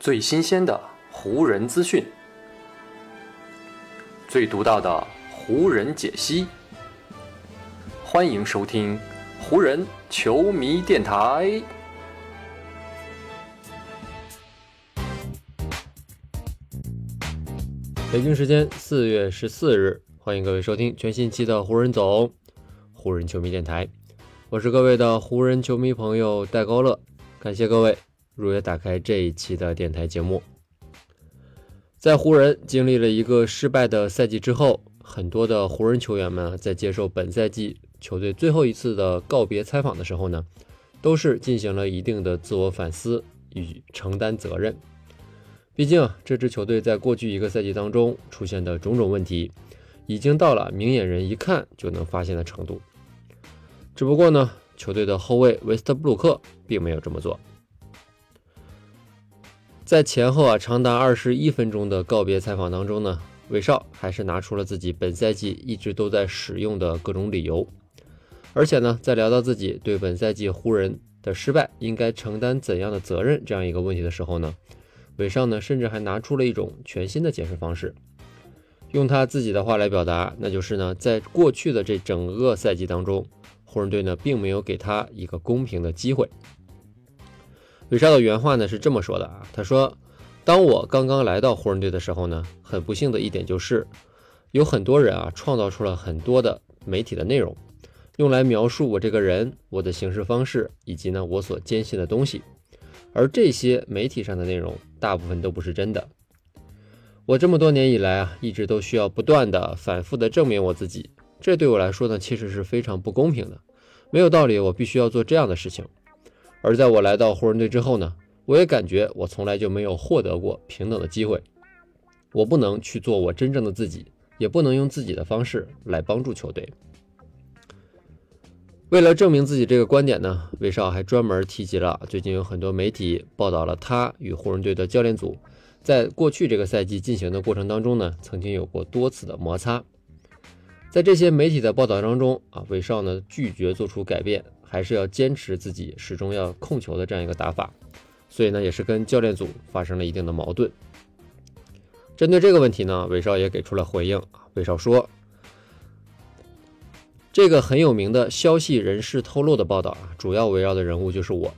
最新鲜的湖人资讯，最独到的湖人解析。欢迎收听湖人球迷电台。北京时间四月十四日，欢迎各位收听全新期的湖人总湖人球迷电台。我是各位的湖人球迷朋友戴高乐，感谢各位如约打开这一期的电台节目。在湖人经历了一个失败的赛季之后，很多的湖人球员们在接受本赛季球队最后一次的告别采访的时候呢，都是进行了一定的自我反思与承担责任。毕竟这支球队在过去一个赛季当中出现的种种问题，已经到了明眼人一看就能发现的程度。只不过呢，球队的后卫维斯特布鲁克并没有这么做。在前后啊长达二十一分钟的告别采访当中呢，韦少还是拿出了自己本赛季一直都在使用的各种理由，而且呢，在聊到自己对本赛季湖人的失败应该承担怎样的责任这样一个问题的时候呢，韦少呢甚至还拿出了一种全新的解释方式，用他自己的话来表达，那就是呢，在过去的这整个赛季当中。湖人队呢，并没有给他一个公平的机会。韦少的原话呢是这么说的啊，他说：“当我刚刚来到湖人队的时候呢，很不幸的一点就是，有很多人啊创造出了很多的媒体的内容，用来描述我这个人、我的行事方式以及呢我所坚信的东西。而这些媒体上的内容，大部分都不是真的。我这么多年以来啊，一直都需要不断的、反复的证明我自己。”这对我来说呢，其实是非常不公平的，没有道理，我必须要做这样的事情。而在我来到湖人队之后呢，我也感觉我从来就没有获得过平等的机会。我不能去做我真正的自己，也不能用自己的方式来帮助球队。为了证明自己这个观点呢，威少还专门提及了最近有很多媒体报道了他与湖人队的教练组在过去这个赛季进行的过程当中呢，曾经有过多次的摩擦。在这些媒体的报道当中啊，韦少呢拒绝做出改变，还是要坚持自己始终要控球的这样一个打法，所以呢也是跟教练组发生了一定的矛盾。针对这个问题呢，韦少也给出了回应。韦少说，这个很有名的消息人士透露的报道啊，主要围绕的人物就是我。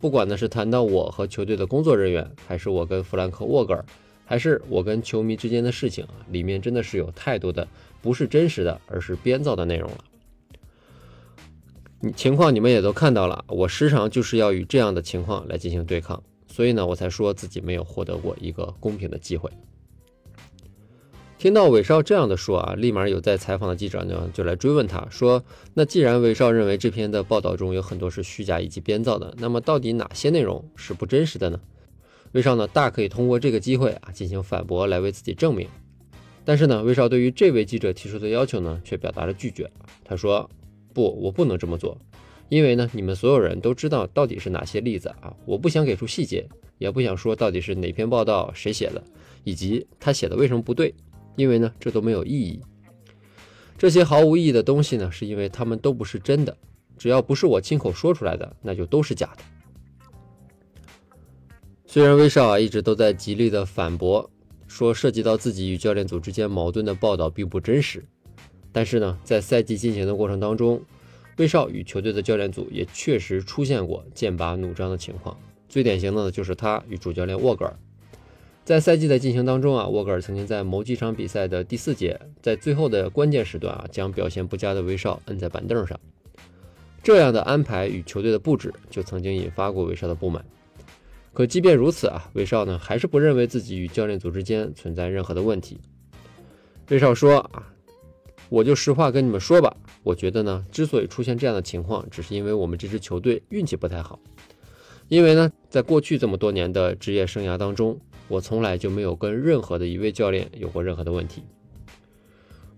不管呢是谈到我和球队的工作人员，还是我跟弗兰克沃格尔，还是我跟球迷之间的事情啊，里面真的是有太多的。不是真实的，而是编造的内容了。情况你们也都看到了，我时常就是要与这样的情况来进行对抗，所以呢，我才说自己没有获得过一个公平的机会。听到韦少这样的说啊，立马有在采访的记者呢就来追问他说：“那既然韦少认为这篇的报道中有很多是虚假以及编造的，那么到底哪些内容是不真实的呢？”韦少呢大可以通过这个机会啊进行反驳，来为自己证明。但是呢，韦少对于这位记者提出的要求呢，却表达了拒绝。他说：“不，我不能这么做，因为呢，你们所有人都知道到底是哪些例子啊，我不想给出细节，也不想说到底是哪篇报道谁写的，以及他写的为什么不对，因为呢，这都没有意义。这些毫无意义的东西呢，是因为他们都不是真的，只要不是我亲口说出来的，那就都是假的。”虽然威少啊一直都在极力的反驳。说涉及到自己与教练组之间矛盾的报道并不真实，但是呢，在赛季进行的过程当中，威少与球队的教练组也确实出现过剑拔弩张的情况。最典型的呢，就是他与主教练沃格尔在赛季的进行当中啊，沃格尔曾经在某几场比赛的第四节，在最后的关键时段啊，将表现不佳的威少摁在板凳上。这样的安排与球队的布置，就曾经引发过威少的不满。可即便如此啊，威少呢还是不认为自己与教练组之间存在任何的问题。威少说啊，我就实话跟你们说吧，我觉得呢，之所以出现这样的情况，只是因为我们这支球队运气不太好。因为呢，在过去这么多年的职业生涯当中，我从来就没有跟任何的一位教练有过任何的问题。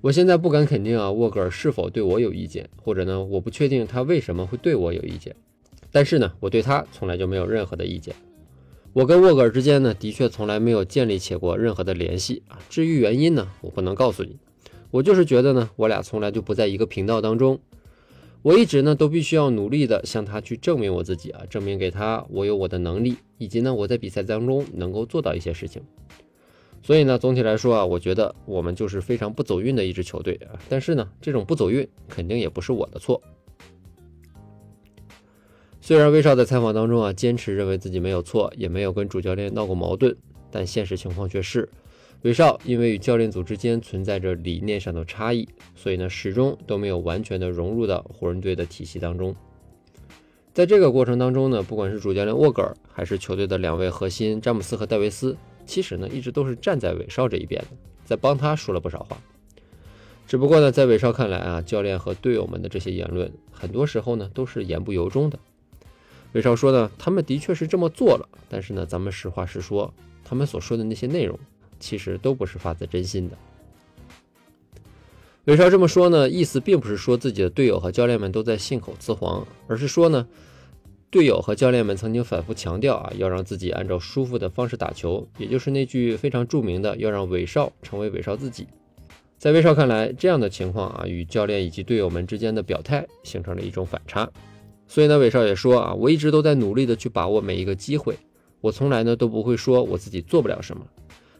我现在不敢肯定啊，沃格尔是否对我有意见，或者呢，我不确定他为什么会对我有意见。但是呢，我对他从来就没有任何的意见。我跟沃格尔之间呢，的确从来没有建立起过任何的联系啊。至于原因呢，我不能告诉你。我就是觉得呢，我俩从来就不在一个频道当中。我一直呢都必须要努力的向他去证明我自己啊，证明给他我有我的能力，以及呢我在比赛当中能够做到一些事情。所以呢，总体来说啊，我觉得我们就是非常不走运的一支球队啊。但是呢，这种不走运肯定也不是我的错。虽然威少在采访当中啊，坚持认为自己没有错，也没有跟主教练闹过矛盾，但现实情况却是。韦少因为与教练组之间存在着理念上的差异，所以呢始终都没有完全的融入到湖人队的体系当中。在这个过程当中呢，不管是主教练沃格尔，还是球队的两位核心詹姆斯和戴维斯，其实呢一直都是站在韦少这一边的，在帮他说了不少话。只不过呢，在韦少看来啊，教练和队友们的这些言论，很多时候呢都是言不由衷的。韦少说呢，他们的确是这么做了，但是呢，咱们实话实说，他们所说的那些内容。其实都不是发自真心的。韦少这么说呢，意思并不是说自己的队友和教练们都在信口雌黄，而是说呢，队友和教练们曾经反复强调啊，要让自己按照舒服的方式打球，也就是那句非常著名的“要让韦少成为韦少自己”。在韦少看来，这样的情况啊，与教练以及队友们之间的表态形成了一种反差。所以呢，韦少也说啊，我一直都在努力的去把握每一个机会，我从来呢都不会说我自己做不了什么。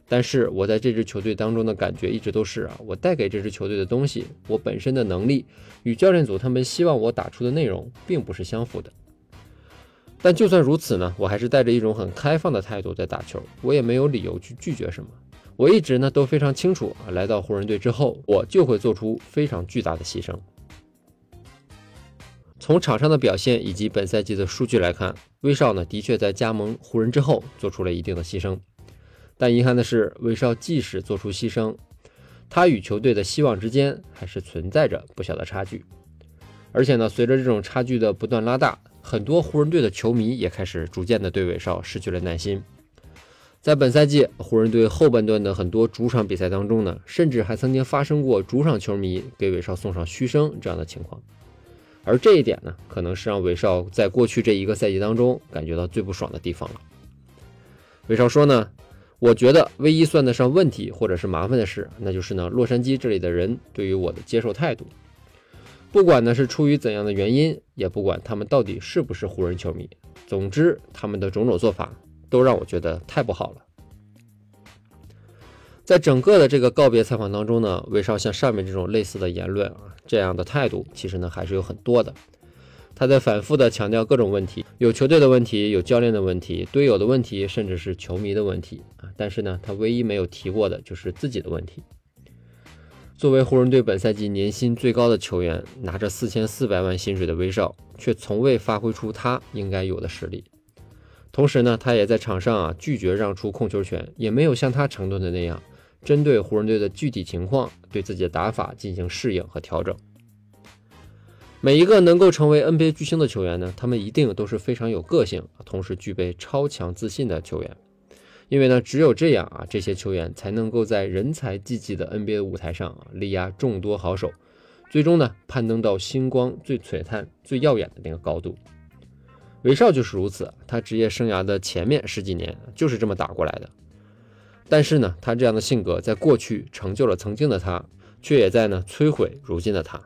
但是我在这支球队当中的感觉一直都是啊，我带给这支球队的东西，我本身的能力与教练组他们希望我打出的内容并不是相符的。但就算如此呢，我还是带着一种很开放的态度在打球，我也没有理由去拒绝什么。我一直呢都非常清楚啊，来到湖人队之后，我就会做出非常巨大的牺牲。从场上的表现以及本赛季的数据来看，威少呢的确在加盟湖人之后做出了一定的牺牲。但遗憾的是，威少即使做出牺牲，他与球队的希望之间还是存在着不小的差距。而且呢，随着这种差距的不断拉大，很多湖人队的球迷也开始逐渐的对韦少失去了耐心。在本赛季湖人队后半段的很多主场比赛当中呢，甚至还曾经发生过主场球迷给韦少送上嘘声这样的情况。而这一点呢，可能是让韦少在过去这一个赛季当中感觉到最不爽的地方了。韦少说呢。我觉得唯一算得上问题或者是麻烦的事，那就是呢，洛杉矶这里的人对于我的接受态度，不管呢是出于怎样的原因，也不管他们到底是不是湖人球迷，总之他们的种种做法都让我觉得太不好了。在整个的这个告别采访当中呢，威少像上面这种类似的言论啊，这样的态度其实呢还是有很多的。他在反复的强调各种问题，有球队的问题，有教练的问题，队友的问题，甚至是球迷的问题啊。但是呢，他唯一没有提过的就是自己的问题。作为湖人队本赛季年薪最高的球员，拿着四千四百万薪水的威少，却从未发挥出他应该有的实力。同时呢，他也在场上啊拒绝让出控球权，也没有像他承诺的那样，针对湖人队的具体情况，对自己的打法进行适应和调整。每一个能够成为 NBA 巨星的球员呢，他们一定都是非常有个性，同时具备超强自信的球员。因为呢，只有这样啊，这些球员才能够在人才济济的 NBA 舞台上啊，力压众多好手，最终呢，攀登到星光最璀璨、最耀眼的那个高度。韦少就是如此，他职业生涯的前面十几年就是这么打过来的。但是呢，他这样的性格在过去成就了曾经的他，却也在呢摧毁如今的他。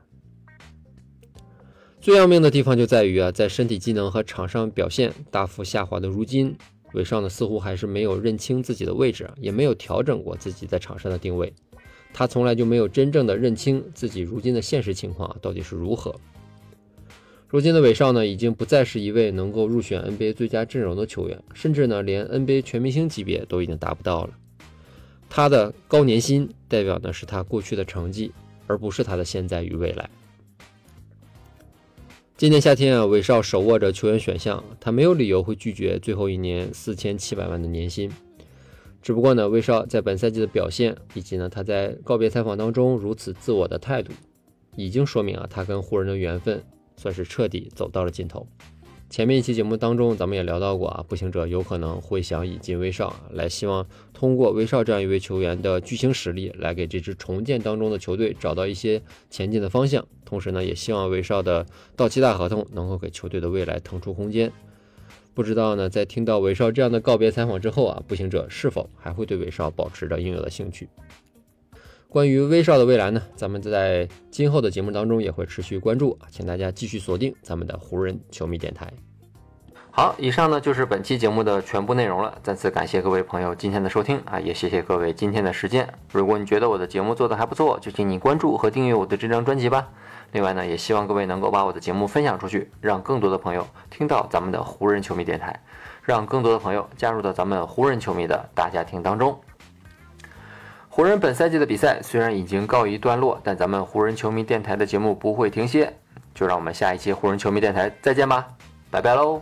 最要命的地方就在于啊，在身体机能和场上表现大幅下滑的如今，韦少呢似乎还是没有认清自己的位置，也没有调整过自己在场上的定位。他从来就没有真正的认清自己如今的现实情况到底是如何。如今的韦少呢，已经不再是一位能够入选 NBA 最佳阵容的球员，甚至呢连 NBA 全明星级别都已经达不到了。他的高年薪代表的是他过去的成绩，而不是他的现在与未来。今年夏天啊，韦少手握着球员选项，他没有理由会拒绝最后一年四千七百万的年薪。只不过呢，韦少在本赛季的表现，以及呢他在告别采访当中如此自我的态度，已经说明啊，他跟湖人的缘分算是彻底走到了尽头。前面一期节目当中，咱们也聊到过啊，步行者有可能会想引进威少，来希望通过威少这样一位球员的巨星实力，来给这支重建当中的球队找到一些前进的方向。同时呢，也希望威少的到期大合同能够给球队的未来腾出空间。不知道呢，在听到威少这样的告别采访之后啊，步行者是否还会对威少保持着应有的兴趣？关于威少的未来呢，咱们在今后的节目当中也会持续关注啊，请大家继续锁定咱们的湖人球迷电台。好，以上呢就是本期节目的全部内容了。再次感谢各位朋友今天的收听啊，也谢谢各位今天的时间。如果你觉得我的节目做得还不错，就请你关注和订阅我的这张专辑吧。另外呢，也希望各位能够把我的节目分享出去，让更多的朋友听到咱们的湖人球迷电台，让更多的朋友加入到咱们湖人球迷的大家庭当中。湖人本赛季的比赛虽然已经告一段落，但咱们湖人球迷电台的节目不会停歇。就让我们下一期湖人球迷电台再见吧，拜拜喽！